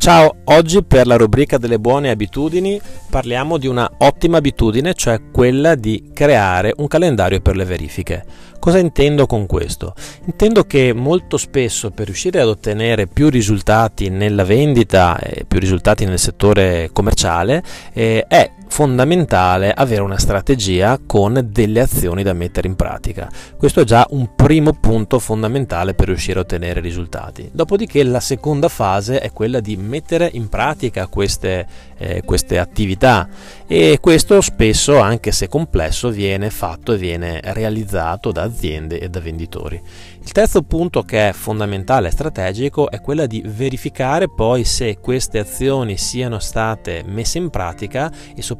Ciao, oggi per la rubrica delle buone abitudini parliamo di una ottima abitudine, cioè quella di creare un calendario per le verifiche. Cosa intendo con questo? Intendo che molto spesso per riuscire ad ottenere più risultati nella vendita e più risultati nel settore commerciale eh, è fondamentale avere una strategia con delle azioni da mettere in pratica. Questo è già un primo punto fondamentale per riuscire a ottenere risultati. Dopodiché la seconda fase è quella di mettere in pratica queste, eh, queste attività e questo spesso, anche se complesso, viene fatto e viene realizzato da aziende e da venditori. Il terzo punto che è fondamentale e strategico è quella di verificare poi se queste azioni siano state messe in pratica e soprattutto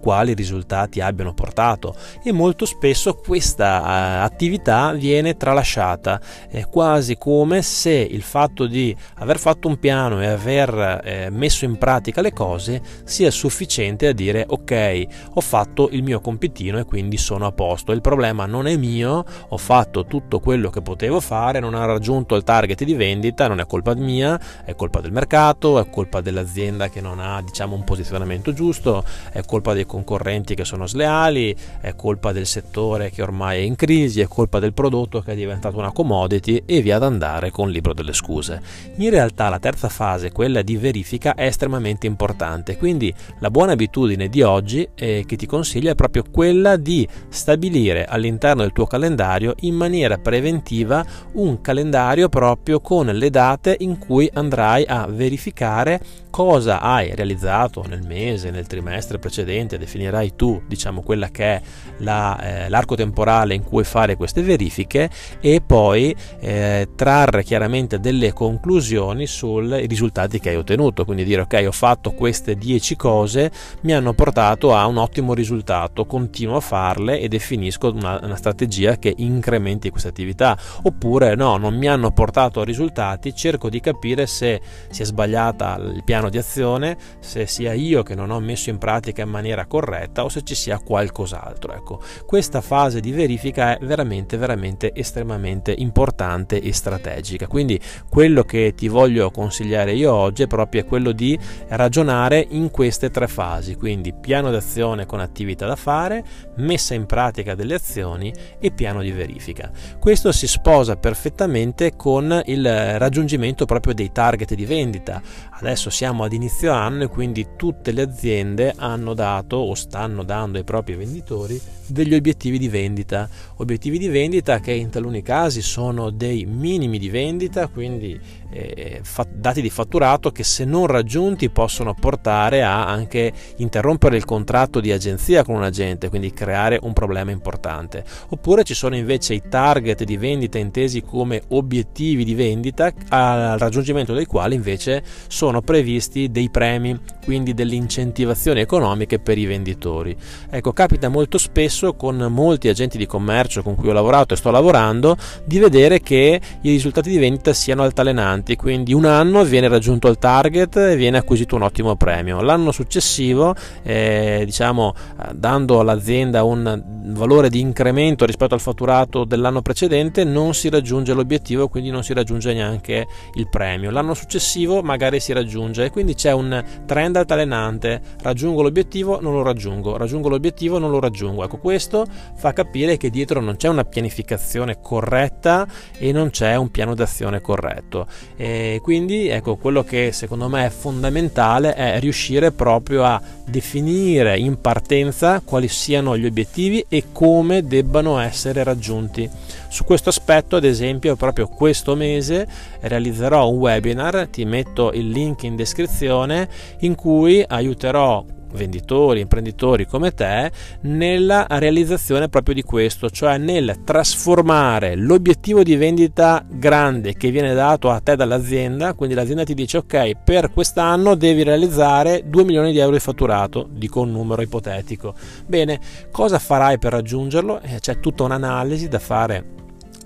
quali risultati abbiano portato e molto spesso questa uh, attività viene tralasciata, è quasi come se il fatto di aver fatto un piano e aver eh, messo in pratica le cose sia sufficiente a dire ok, ho fatto il mio compitino e quindi sono a posto. Il problema non è mio, ho fatto tutto quello che potevo fare, non ho raggiunto il target di vendita, non è colpa mia, è colpa del mercato, è colpa dell'azienda che non ha diciamo un posizionamento giusto, è colpa dei concorrenti che sono sleali, è colpa del settore che ormai è in crisi, è colpa del prodotto che è diventato una commodity e via ad andare con il libro delle scuse. In realtà la terza fase, quella di verifica, è estremamente importante, quindi la buona abitudine di oggi eh, che ti consiglio è proprio quella di stabilire all'interno del tuo calendario in maniera preventiva un calendario proprio con le date in cui andrai a verificare cosa hai realizzato nel mese, nel trimestre precedente, definirai tu, diciamo, quella che è la, eh, l'arco temporale in cui fare queste verifiche e poi eh, trarre chiaramente delle conclusioni sui risultati che hai ottenuto, quindi dire ok, ho fatto queste 10 cose, mi hanno portato a un ottimo risultato, continuo a farle e definisco una, una strategia che incrementi questa attività, oppure no, non mi hanno portato a risultati, cerco di capire se si è sbagliata il piano piano di azione, se sia io che non ho messo in pratica in maniera corretta o se ci sia qualcos'altro. Ecco, questa fase di verifica è veramente, veramente estremamente importante e strategica. Quindi quello che ti voglio consigliare io oggi è proprio quello di ragionare in queste tre fasi, quindi piano d'azione con attività da fare, messa in pratica delle azioni e piano di verifica. Questo si sposa perfettamente con il raggiungimento proprio dei target di vendita. Adesso siamo siamo ad inizio anno e quindi tutte le aziende hanno dato o stanno dando ai propri venditori degli obiettivi di vendita, obiettivi di vendita che in taluni casi sono dei minimi di vendita, quindi eh, fa- dati di fatturato che se non raggiunti possono portare a anche interrompere il contratto di agenzia con un agente, quindi creare un problema importante. Oppure ci sono invece i target di vendita intesi come obiettivi di vendita al raggiungimento dei quali invece sono previsti dei premi, quindi delle incentivazioni economiche per i venditori. Ecco, capita molto spesso con molti agenti di commercio con cui ho lavorato e sto lavorando di vedere che i risultati di vendita siano altalenanti quindi un anno viene raggiunto il target e viene acquisito un ottimo premio. L'anno successivo, eh, diciamo, dando all'azienda un valore di incremento rispetto al fatturato dell'anno precedente, non si raggiunge l'obiettivo, quindi non si raggiunge neanche il premio. L'anno successivo magari si raggiunge e quindi c'è un trend altalenante, raggiungo l'obiettivo, non lo raggiungo, raggiungo l'obiettivo, non lo raggiungo. Ecco, questo fa capire che dietro non c'è una pianificazione corretta e non c'è un piano d'azione corretto e quindi ecco quello che secondo me è fondamentale è riuscire proprio a definire in partenza quali siano gli obiettivi e come debbano essere raggiunti. Su questo aspetto, ad esempio, proprio questo mese realizzerò un webinar, ti metto il link in descrizione, in cui aiuterò venditori, imprenditori come te nella realizzazione proprio di questo, cioè nel trasformare l'obiettivo di vendita grande che viene dato a te dall'azienda, quindi l'azienda ti dice ok, per quest'anno devi realizzare 2 milioni di euro di fatturato, dico un numero ipotetico. Bene, cosa farai per raggiungerlo? Eh, c'è tutta un'analisi da fare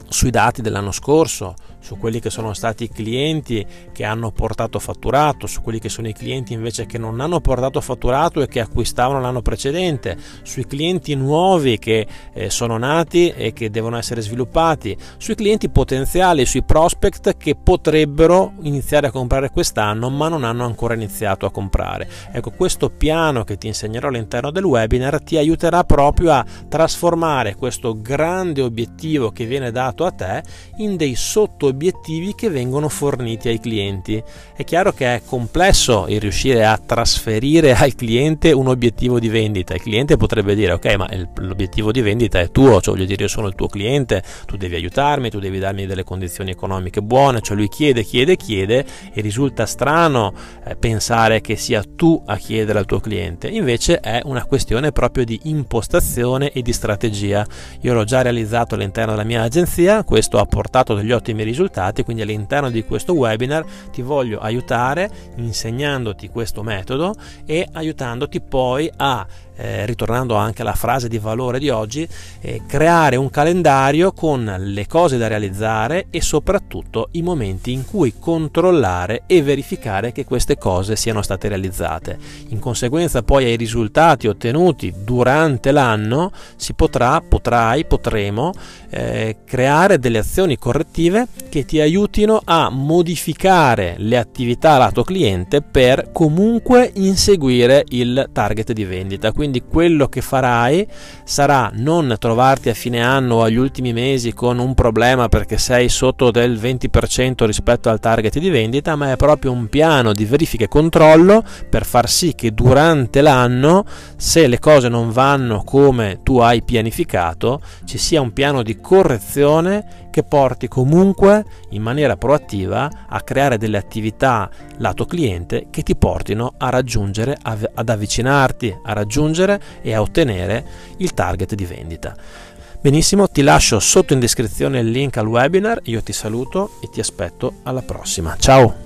sui dati dell'anno scorso, su quelli che sono stati i clienti che hanno portato fatturato, su quelli che sono i clienti invece che non hanno portato fatturato e che acquistavano l'anno precedente, sui clienti nuovi che eh, sono nati e che devono essere sviluppati, sui clienti potenziali, sui prospect che potrebbero iniziare a comprare quest'anno ma non hanno ancora iniziato a comprare. Ecco, questo piano che ti insegnerò all'interno del webinar ti aiuterà proprio a trasformare questo grande obiettivo che viene dato a te in dei sotto obiettivi che vengono forniti ai clienti. È chiaro che è complesso il riuscire a trasferire al cliente un obiettivo di vendita. Il cliente potrebbe dire ok ma l'obiettivo di vendita è tuo, cioè voglio dire io sono il tuo cliente, tu devi aiutarmi, tu devi darmi delle condizioni economiche buone, cioè lui chiede, chiede, chiede e risulta strano eh, pensare che sia tu a chiedere al tuo cliente, invece è una questione proprio di impostazione e di strategia. Io l'ho già realizzato all'interno della mia agenzia, questo ha portato degli ottimi risultati, quindi all'interno di questo webinar ti voglio aiutare insegnandoti questo metodo e aiutandoti poi a eh, ritornando anche alla frase di valore di oggi, eh, creare un calendario con le cose da realizzare e soprattutto i momenti in cui controllare e verificare che queste cose siano state realizzate. In conseguenza poi ai risultati ottenuti durante l'anno si potrà, potrai, potremo eh, creare delle azioni correttive che ti aiutino a modificare le attività lato cliente per comunque inseguire il target di vendita. Quindi quindi quello che farai sarà non trovarti a fine anno o agli ultimi mesi con un problema perché sei sotto del 20% rispetto al target di vendita, ma è proprio un piano di verifica e controllo per far sì che durante l'anno, se le cose non vanno come tu hai pianificato, ci sia un piano di correzione che porti comunque in maniera proattiva a creare delle attività lato cliente che ti portino a raggiungere, ad avvicinarti, a raggiungere e a ottenere il target di vendita. Benissimo, ti lascio sotto in descrizione il link al webinar, io ti saluto e ti aspetto alla prossima. Ciao!